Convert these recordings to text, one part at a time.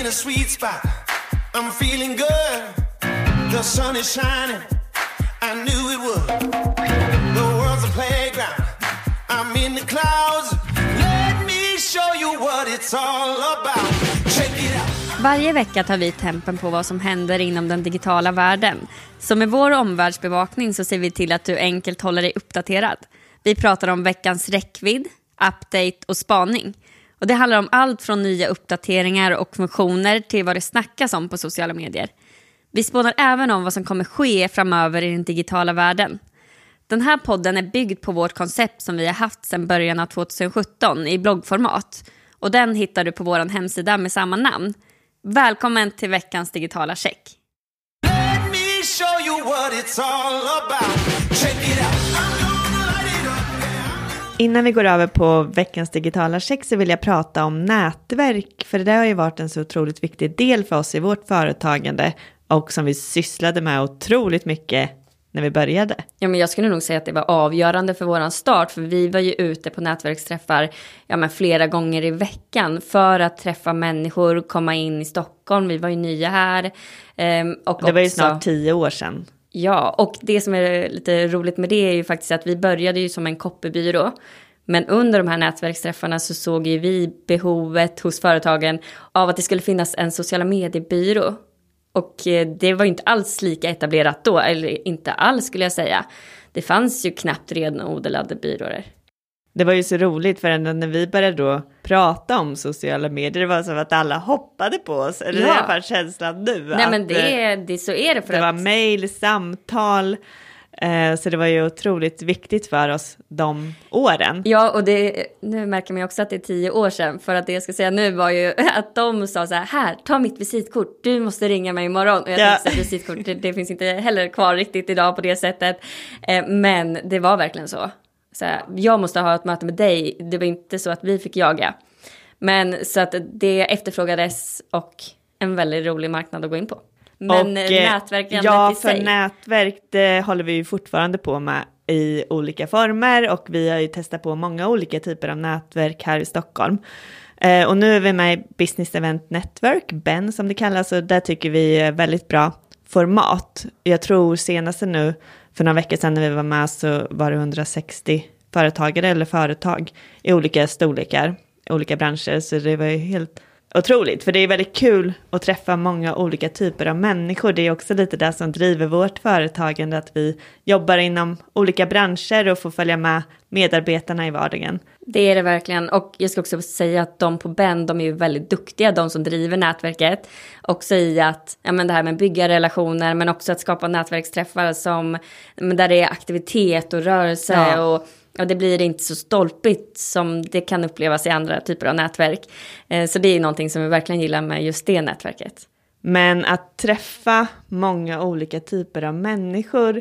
in a sweet spot. I'm feeling good. The sun is shining. I knew it would. The world's a playground. I'm in the clouds. Let me show you what it's all about. Check it out. Varje vecka tar vi tempen på vad som händer inom den digitala världen. Så med vår omvärldsbevakning så ser vi till att du enkelt håller dig uppdaterad. Vi pratar om veckans räckvidd, update och spaning. Och det handlar om allt från nya uppdateringar och funktioner till vad det snackas om på sociala medier. Vi spånar även om vad som kommer ske framöver i den digitala världen. Den här podden är byggd på vårt koncept som vi har haft sedan början av 2017 i bloggformat. Och den hittar du på vår hemsida med samma namn. Välkommen till veckans digitala check. Let me show you what it's all about. Check it out. Innan vi går över på veckans digitala check så vill jag prata om nätverk. För det har ju varit en så otroligt viktig del för oss i vårt företagande och som vi sysslade med otroligt mycket när vi började. Ja, men jag skulle nog säga att det var avgörande för våran start, för vi var ju ute på nätverksträffar ja, men flera gånger i veckan för att träffa människor, komma in i Stockholm. Vi var ju nya här. ehm, och Det var ju också- snart tio år sedan. Ja, och det som är lite roligt med det är ju faktiskt att vi började ju som en copybyrå. Men under de här nätverksträffarna så såg ju vi behovet hos företagen av att det skulle finnas en sociala mediebyrå. Och eh, det var ju inte alls lika etablerat då, eller inte alls skulle jag säga. Det fanns ju knappt renodlade byråer. Det var ju så roligt för när vi började då prata om sociala medier, det var som att alla hoppade på oss. Eller det är i Ja. alla fall känslan nu. Nej men eh, det, det, så är det för Det var att... mejl, samtal. Eh, så det var ju otroligt viktigt för oss de åren. Ja, och det, nu märker man ju också att det är tio år sedan. För att det jag ska säga nu var ju att de sa så här, här, ta mitt visitkort, du måste ringa mig imorgon. Och jag Ja. tänkte visitkort, det, det finns inte heller kvar riktigt idag på det sättet. Eh, men det var verkligen så. Så här, jag måste ha ett möte med dig, det var inte så att vi fick jaga. Men så att det efterfrågades och en väldigt rolig marknad att gå in på. Men och, eh, nätverkandet Ja, i för sig. nätverk det håller vi ju fortfarande på med i olika former och vi har ju testat på många olika typer av nätverk här i Stockholm. Eh, och nu är vi med i Business Event Network, BEN som det kallas, och där tycker vi är väldigt bra format. Jag tror senaste nu, för några veckor sedan när vi var med så var det 160 företagare eller företag i olika storlekar, olika branscher, så det var ju helt otroligt. För det är väldigt kul att träffa många olika typer av människor. Det är också lite det som driver vårt företagande, att vi jobbar inom olika branscher och får följa med medarbetarna i vardagen. Det är det verkligen. Och jag ska också säga att de på Ben, de är ju väldigt duktiga, de som driver nätverket. Också i att, ja men det här med bygga relationer, men också att skapa nätverksträffar som, där det är aktivitet och rörelse Ja. och och det blir inte så stolpigt som det kan upplevas i andra typer av nätverk. Eh, så det är någonting som vi verkligen gillar med just det nätverket. Men att träffa många olika typer av människor,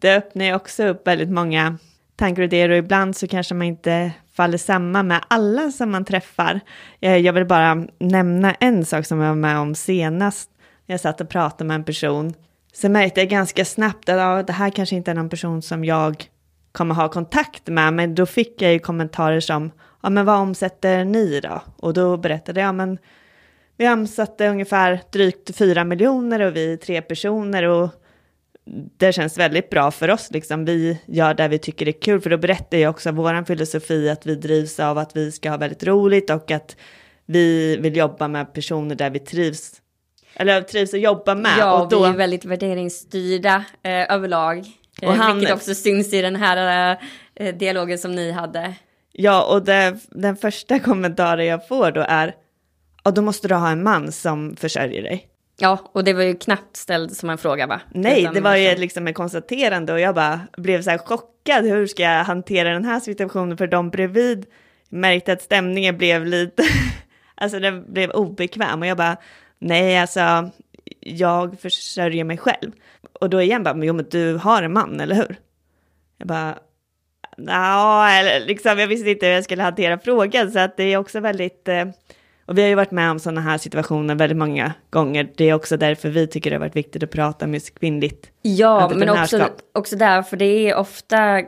det öppnar ju också upp väldigt många tankar och idéer och ibland så kanske man inte faller samman med alla som man träffar. Eh, jag vill bara nämna en sak som jag var med om senast. Jag satt och pratade med en person, så märkte jag ganska snabbt att ja, det här kanske inte är någon person som jag kommer ha kontakt med, men då fick jag ju kommentarer som, ja men vad omsätter ni då? Och då berättade jag, ja men vi omsatte ungefär drygt 4 miljoner och vi är tre personer och det känns väldigt bra för oss. Liksom. Vi gör det vi tycker är kul, för då berättar jag också vår filosofi att vi drivs av att vi ska ha väldigt roligt och att vi vill jobba med personer där vi trivs. Eller trivs att jobba med. Ja, och då, vi är väldigt värderingsstyrda eh, överlag. Eh, Och han- Vilket också syns i den här eh, dialogen som ni hade. Ja, och det, den första kommentaren jag får då är, ja då måste du ha en man som försörjer dig. Ja, och det var ju knappt ställd som en fråga va? Nej, Utan det var ju liksom- liksom ett konstaterande och jag bara blev så här chockad. Hur ska jag hantera den här situationen för de bredvid? Märkte att stämningen blev lite, alltså den blev obekväm och jag bara, nej alltså, jag försörjer mig själv. Och då igen bara, men jo men du har en man, eller hur? Jag bara, ja, eller liksom jag visste inte hur jag skulle hantera frågan så att det är också väldigt, eh, och vi har ju varit med om sådana här situationer väldigt många gånger. Det är också därför vi tycker det har varit viktigt att prata med kvinnligt Ja, men också, också där, för det är ofta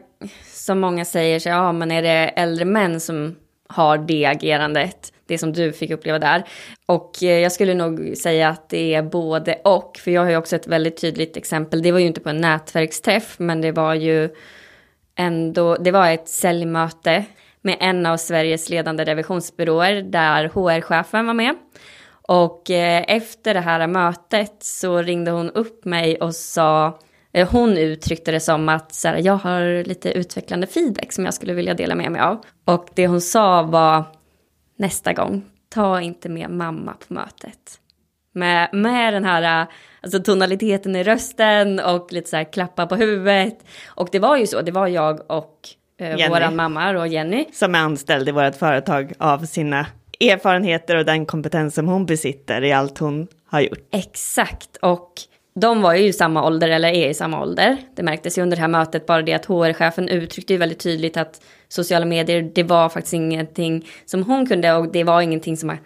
som många säger så ja men är det äldre män som har det agerandet? Det som du fick uppleva där. Och eh, jag skulle nog säga att det är både och, för jag har ju också ett väldigt tydligt exempel. Det var ju inte på en nätverksträff, men det var ju ändå, det var ett säljmöte med en av Sveriges ledande revisionsbyråer där HR-chefen var med. Och eh, efter det här mötet så ringde hon upp mig och sa, eh, hon uttryckte det som att så här, jag har lite utvecklande feedback som jag skulle vilja dela med mig av. Och det hon sa var, nästa gång, ta inte med mamma på mötet. Med, med den här alltså tonaliteten i rösten och lite så här klappa på huvudet. Och det var ju så, det var jag och eh, våran mamma och Jenny. Som är anställd i vårt företag av sina erfarenheter och den kompetens som hon besitter i allt hon har gjort. Exakt, och de var ju i samma ålder, eller är i samma ålder. Det märktes ju under det här mötet, bara det att HR-chefen uttryckte ju väldigt tydligt att sociala medier, det var faktiskt ingenting som hon kunde och det var ingenting som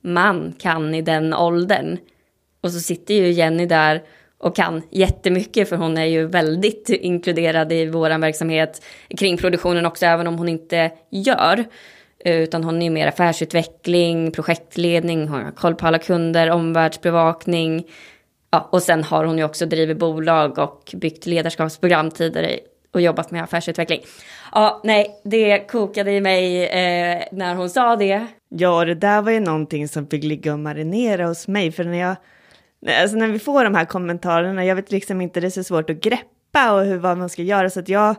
man kan i den åldern. Och så sitter ju Jenny där och kan jättemycket för hon är ju väldigt inkluderad i vår verksamhet kring produktionen också, även om hon inte gör. Utan hon är ju mer affärsutveckling, projektledning, hon har koll på alla kunder, omvärldsbevakning. Ja, och sen har hon ju också drivit bolag och byggt ledarskapsprogram tidigare och jobbat med affärsutveckling. Ja, nej, det kokade i mig eh, när hon sa det. Ja, det där var ju någonting som fick ligga och marinera hos mig, för när jag, alltså när vi får de här kommentarerna, jag vet liksom inte, det är så svårt att greppa och hur, vad man ska göra, så att jag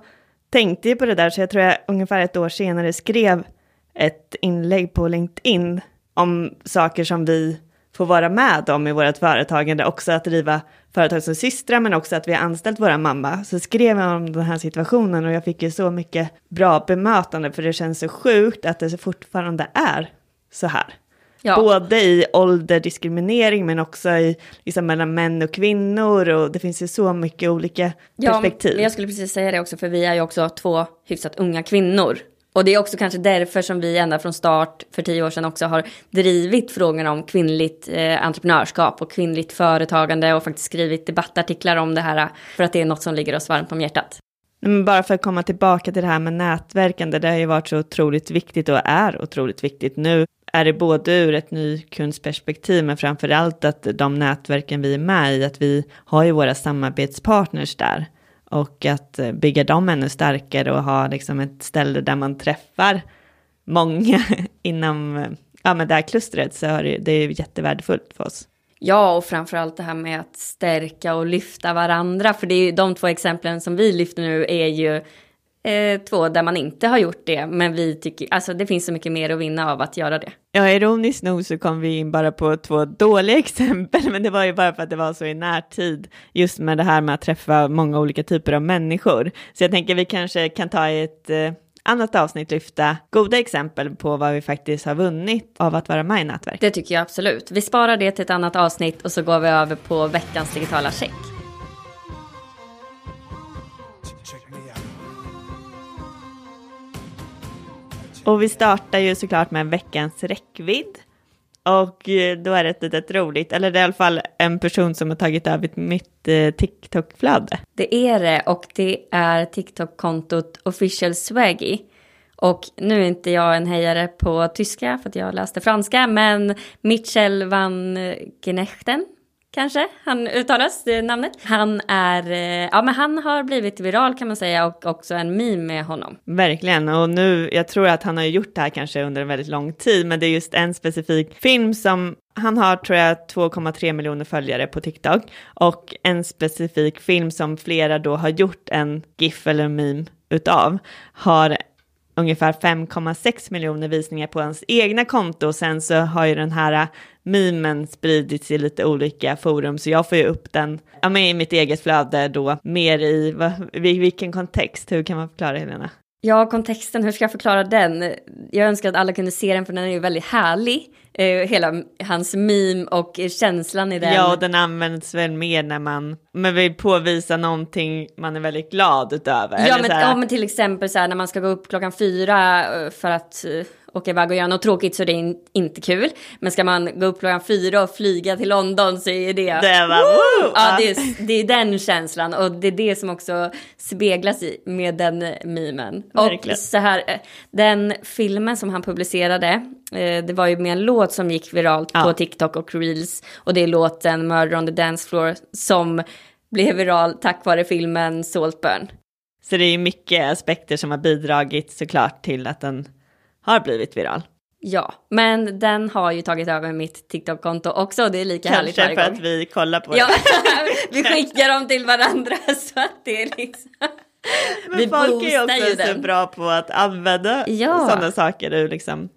tänkte ju på det där, så jag tror jag ungefär ett år senare skrev ett inlägg på LinkedIn om saker som vi får vara med om i vårt företagande, också att driva företag som systrar, men också att vi har anställt våra mamma. Så skrev jag om den här situationen och jag fick ju så mycket bra bemötande, för det känns så sjukt att det fortfarande är så här. Ja. Både i ålderdiskriminering men också i, liksom mellan män och kvinnor och det finns ju så mycket olika ja, perspektiv. Jag skulle precis säga det också för vi är ju också två hyfsat unga kvinnor och det är också kanske därför som vi ända från start för tio år sedan också har drivit frågorna om kvinnligt eh, entreprenörskap och kvinnligt företagande och faktiskt skrivit debattartiklar om det här eh, för att det är något som ligger oss varmt om hjärtat. Men bara för att komma tillbaka till det här med nätverkande, det har ju varit så otroligt viktigt och är otroligt viktigt. Nu är det både ur ett nykundsperspektiv, men framför allt att de nätverken vi är med i, att vi har ju våra samarbetspartners där och att eh, bygga dem ännu starkare och ha liksom ett ställe där man träffar många inom ja, men det här klustret så är det, det är jättevärdefullt för oss. Ja, och framförallt det här med att stärka och lyfta varandra. För det är ju de två exemplen som vi lyfter nu är ju eh, två där man inte har gjort det. Men vi tycker, alltså det finns så mycket mer att vinna av att göra det. Ja, ironiskt nog så kom vi in bara på två dåliga exempel, men det var ju bara för att det var så i närtid, just med det här med att träffa många olika typer av människor. Så jag tänker vi kanske kan ta ett eh, annat avsnitt lyfta goda exempel på vad vi faktiskt har vunnit av att vara med i nätverk. Det tycker jag absolut. Vi sparar det till ett annat avsnitt och så går vi över på veckans digitala check. Och vi startar ju såklart med veckans räckvidd. Och eh, då är det ett litet roligt, eller det är i alla fall en person som har tagit över mitt eh, TikTok-flöde. Det är det och det är TikTok-kontot Official Swaggy. Och nu är inte jag en hejare på tyska för att jag läste franska, men Mitchell van Genechten kanske han uttalas, det namnet. Han är, eh, ja men han har blivit viral kan man säga och också en meme med honom. Verkligen, och nu, jag tror att han har gjort det här kanske under en väldigt lång tid, men det är just en specifik film som han har tror jag 2,3 miljoner följare på TikTok och en specifik film som flera då har gjort en GIF eller meme utav har ungefär 5,6 miljoner visningar på hans egna konto och sen så har ju den här äh, memen spridits i lite olika forum så jag får ju upp den ja, med i mitt eget flöde då mer i, va, vilken kontext, hur kan man förklara Helena? Ja, kontexten, hur ska jag förklara den? Jag önskar att alla kunde se den för den är ju väldigt härlig. Eh, hela hans meme och känslan i den. Ja, och den används väl mer när man, man vill påvisa någonting man är väldigt glad utöver. Ja, men, ja men, till exempel så här, när man ska gå upp klockan fyra eh, för att, eh, åka iväg och göra något tråkigt så det är in, inte kul. Men ska man gå upp klockan fyra och flyga till London så är det... Det var woo! Ja, det är, det är den känslan och det är det som också speglas i med den memen. Verkligen. Och så här, den filmen som han publicerade, eh, det var ju med en låt som gick viralt Ja. på TikTok och Reels. Och det är låten Murder on the Dance Floor som blev viral tack vare filmen Saltburn. Så det är mycket aspekter som har bidragit såklart till att den har blivit viral. Ja, men den har ju tagit över mitt TikTok-konto också och det är lika härligt Kanske varje för gång. att vi kollar på Ja, det. vi skickar dem till varandra så att det är liksom... Men vi folk är också så den. bra på att använda Ja. sådana saker ur liksom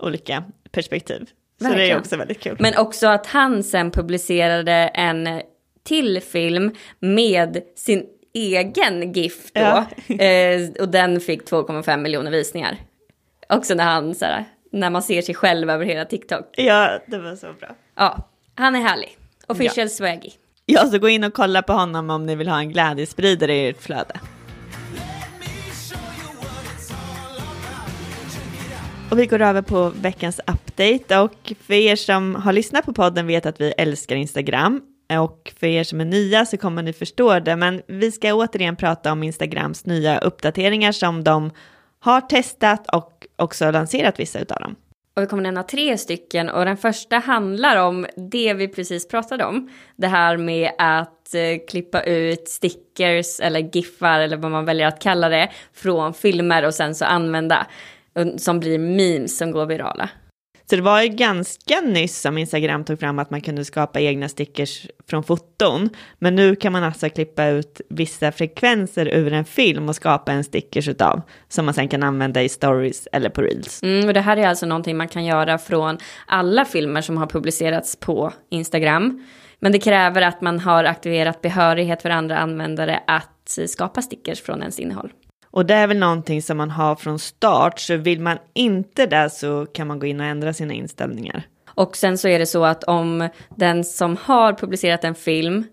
olika perspektiv. Så det är Verkligen. också väldigt kul. Men också att han sen publicerade en till film med sin egen GIF då. Ja. eh, och den fick 2,5 miljoner visningar. Också när han så här, när man ser sig själv över hela TikTok. Ja, det var så bra. Ja, han är härlig. Official swaggy. Ja, så gå in och kolla på honom om ni vill ha en glädjespridare i ert flöde. Och vi går över på veckans update och för er som har lyssnat på podden vet att vi älskar Instagram och för er som är nya så kommer ni förstå det men vi ska återigen prata om Instagrams nya uppdateringar som de har testat och också lanserat vissa utav dem. Och vi kommer nämna tre stycken och den första handlar om det vi precis pratade om. Det här med att eh, klippa ut stickers eller giffar eller vad man väljer att kalla det från filmer och sen så använda som blir memes som går virala. Så det var ju ganska nyss som Instagram tog fram att man kunde skapa egna stickers från foton. Men nu kan man alltså klippa ut vissa frekvenser ur en film och skapa en stickers utav. Som man sen kan använda i stories eller på reels. Mm, och det här är alltså någonting man kan göra från alla filmer som har publicerats på Instagram. Men det kräver att man har aktiverat behörighet för andra användare att skapa stickers från ens innehåll. Och det är väl någonting som man har från start. Så vill man inte det så kan man gå in och ändra sina inställningar. Och sen så är det så att om den som har publicerat en film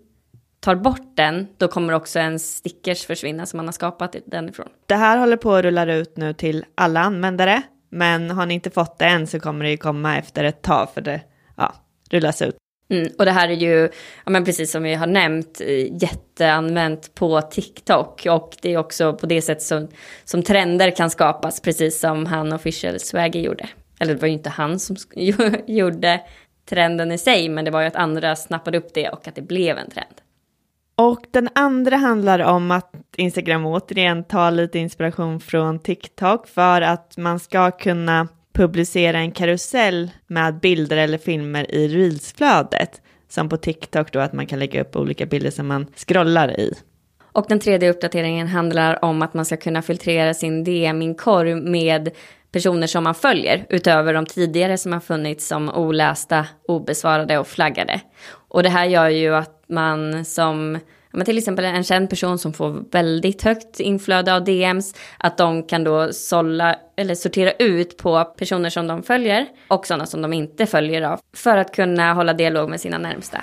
tar bort den, då kommer också en stickers försvinna som man har skapat den ifrån. Det här håller på att rulla ut nu till alla användare. Men har ni inte fått det än så kommer det ju komma efter ett tag för det ja, rullas ut. Mm, och det här är ju, ja, men precis som vi har nämnt, eh, jätteanvänt på TikTok. Och det är också på det sätt som, som trender kan skapas, precis som han official Swagger gjorde. Eller det var ju inte han som gjorde trenden i sig, men det var ju att andra snappade upp det och att det blev en trend. Och den andra handlar om att Instagram återigen tar lite inspiration från TikTok för att man ska kunna publicera en karusell med bilder eller filmer i reelsflödet Som på TikTok då att man kan lägga upp olika bilder som man scrollar i. Och den tredje uppdateringen handlar om att man ska kunna filtrera sin DM-inkorg med personer som man följer, utöver de tidigare som har funnits som olästa, obesvarade och flaggade. Och det här gör ju att man som men till exempel en känd person som får väldigt högt inflöde av DMs, att de kan då sålla, eller sortera ut på personer som de följer och sådana som de inte följer av, för att kunna hålla dialog med sina närmsta.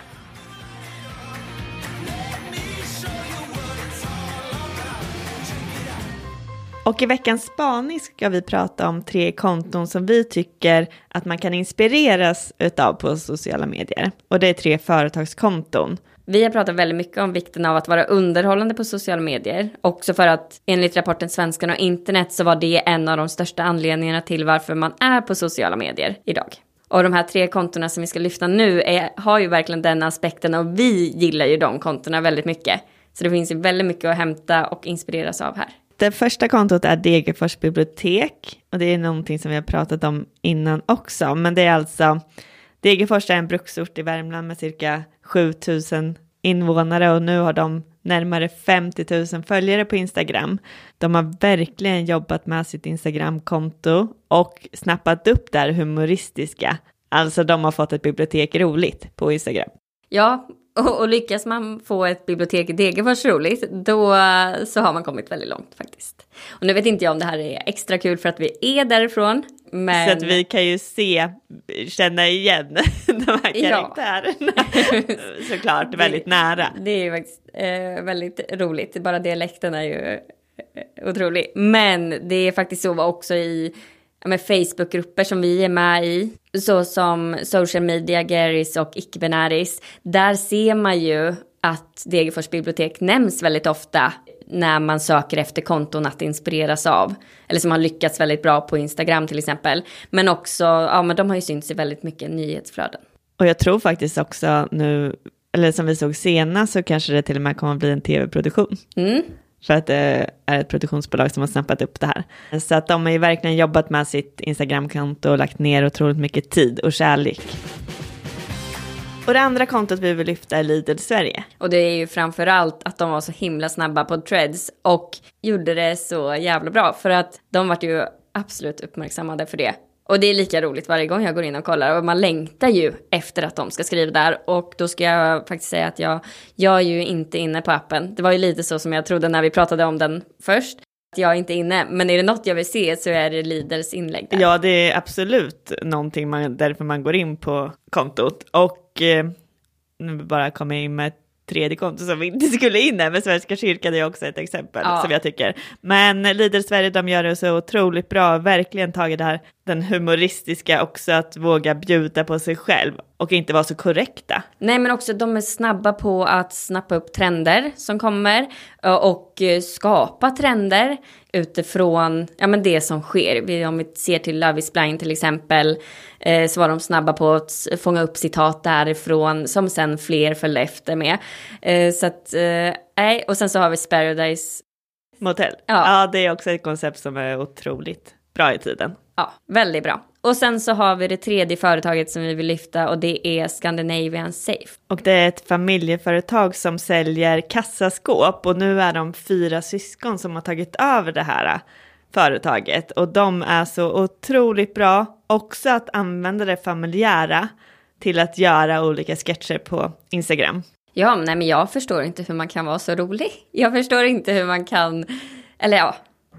Och i veckans spaning ska vi prata om tre konton som vi tycker att man kan inspireras utav på sociala medier. Och det är tre företagskonton. Vi har pratat väldigt mycket om vikten av att vara underhållande på sociala medier. Också för att enligt rapporten Svenskarna och internet så var det en av de största anledningarna till varför man är på sociala medier idag. Och de här tre kontona som vi ska lyfta nu är, har ju verkligen den aspekten och vi gillar ju de kontona väldigt mycket. Så det finns ju väldigt mycket att hämta och inspireras av här. Det första kontot är Degerfors bibliotek och det är någonting som vi har pratat om innan också. Men det är alltså Degerfors är en bruksort i Värmland med cirka 7000 invånare och nu har de närmare 50 000 följare på Instagram. De har verkligen jobbat med sitt Instagramkonto och snappat upp där humoristiska. Alltså de har fått ett bibliotek roligt på Instagram. Ja, och, och lyckas man få ett bibliotek i Degerfors roligt, då eh, så har man kommit väldigt långt faktiskt. Och nu vet inte jag om det här är extra kul för att vi är därifrån, men... Så att vi kan ju se, känna igen de här Ja. karaktärerna. Såklart, väldigt nära. Det är ju faktiskt eh, väldigt roligt. Bara dialekten är ju eh, otrolig. Men det är faktiskt så också i med Facebookgrupper som vi är med i, så som Social Media Garys och icke-binäris, där ser man ju att Degerfors bibliotek nämns väldigt ofta när man söker efter konton att inspireras av. Eller som har lyckats väldigt bra på Instagram till exempel. Men också, ja men de har ju synts i väldigt mycket nyhetsflöden. Och jag tror faktiskt också nu, eller som vi såg senast, så kanske det till och med kommer att bli en tv-produktion. Mm. För att det är ett produktionsbolag som har snappat upp det här. Så att de har ju verkligen jobbat med sitt Instagramkonto och lagt ner otroligt mycket tid och kärlek. Och det andra kontot vi vill lyfta är Lidl Sverige. Och det är ju framförallt att de var så himla snabba på treads och gjorde det så jävla bra för att de vart ju absolut uppmärksammade för det. Och det är lika roligt varje gång jag går in och kollar och man längtar ju efter att de ska skriva där och då ska jag faktiskt säga att jag, jag är ju inte inne på appen. Det var ju lite så som jag trodde när vi pratade om den först. Jag är inte inne, men är det något jag vill se så är det Lidls inlägg där. Ja, det är absolut någonting man, därför man går in på kontot. Och eh, nu bara kommer jag in med ett tredje konto som vi inte skulle in där, men Svenska kyrkan är också ett exempel Ja. som jag tycker. Men Lidl Sverige, de gör det så otroligt bra, verkligen tagit det här, den humoristiska också, att våga bjuda på sig själv och inte vara så korrekta. Nej men också de är snabba på att snappa upp trender som kommer eh, och eh, skapa trender utifrån ja, men det som sker. Om vi ser till Love is blind till exempel eh, så var de snabba på att fånga upp citat därifrån som sen fler följde efter med. Så att, nej, och sen så har vi Paradise. Motell. Ja. ja, det är också ett koncept som är otroligt bra i tiden. Ja, väldigt bra. Och sen så har vi det tredje företaget som vi vill lyfta och det är Scandinavian Safe. Och det är ett familjeföretag som säljer kassaskåp och nu är de fyra syskon som har tagit över det här företaget och de är så otroligt bra också att använda det familjära till att göra olika sketcher på Instagram. Ja, nej men jag förstår inte hur man kan vara så rolig. Jag förstår inte hur man kan, eller ja,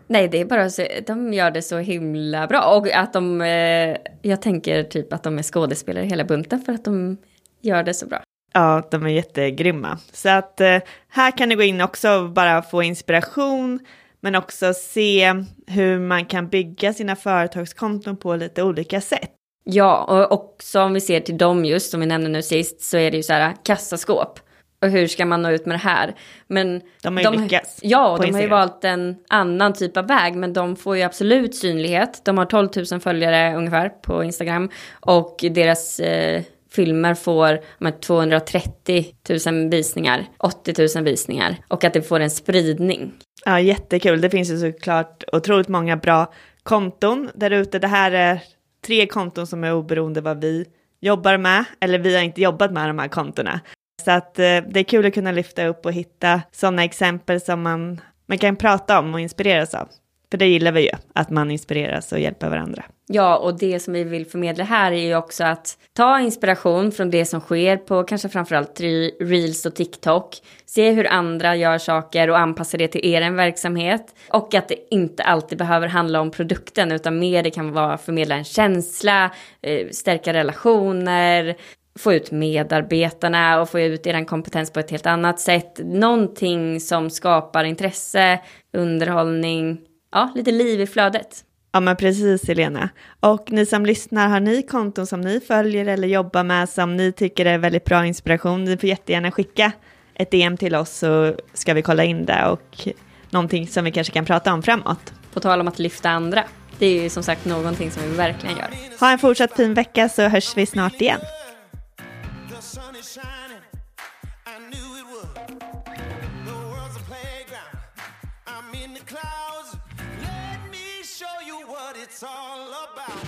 nej det är bara så, de gör det så himla bra. Och att de, eh, jag tänker typ att de är skådespelare hela bunten för att de gör det så bra. Ja, de är jättegrymma. Så att eh, här kan du gå in också och bara få inspiration, men också se hur man kan bygga sina företagskonton på lite olika sätt. Ja, och också om vi ser till dem just, som vi nämnde nu sist, så är det ju så här kassaskåp. Och hur ska man nå ut med det här? Men De har ju lyckats Ja, de har ju valt en annan typ av väg, men de får ju absolut synlighet. De har 12 000 följare ungefär på Instagram och deras eh, filmer får med 230 000 visningar, 80 000 visningar och att det får en spridning. Ja, jättekul. Det finns ju såklart otroligt många bra konton där ute. Det här är tre konton som är oberoende vad vi jobbar med, eller vi har inte jobbat med de här kontona. Så att eh, det är kul att kunna lyfta upp och hitta sådana exempel som man, man kan prata om och inspireras av. För det gillar vi ju, att man inspireras och hjälper varandra. Ja, och det som vi vill förmedla här är ju också att ta inspiration från det som sker på kanske framförallt Reels och TikTok. Se hur andra gör saker och anpassa det till er verksamhet. Och att det inte alltid behöver handla om produkten utan mer det kan vara förmedla en känsla, eh, stärka relationer, få ut medarbetarna och få ut er kompetens på ett helt annat sätt. Någonting som skapar intresse, underhållning, ja, lite liv i flödet. Ja men precis Helena. Och ni som lyssnar, har ni konton som ni följer eller jobbar med som ni tycker är väldigt bra inspiration? Ni får jättegärna skicka ett DM till oss så ska vi kolla in det och någonting som vi kanske kan prata om framåt. På tal om att lyfta andra. Det är ju som sagt någonting som vi verkligen gör. Ha en fortsatt fin vecka så hörs vi snart igen. all about.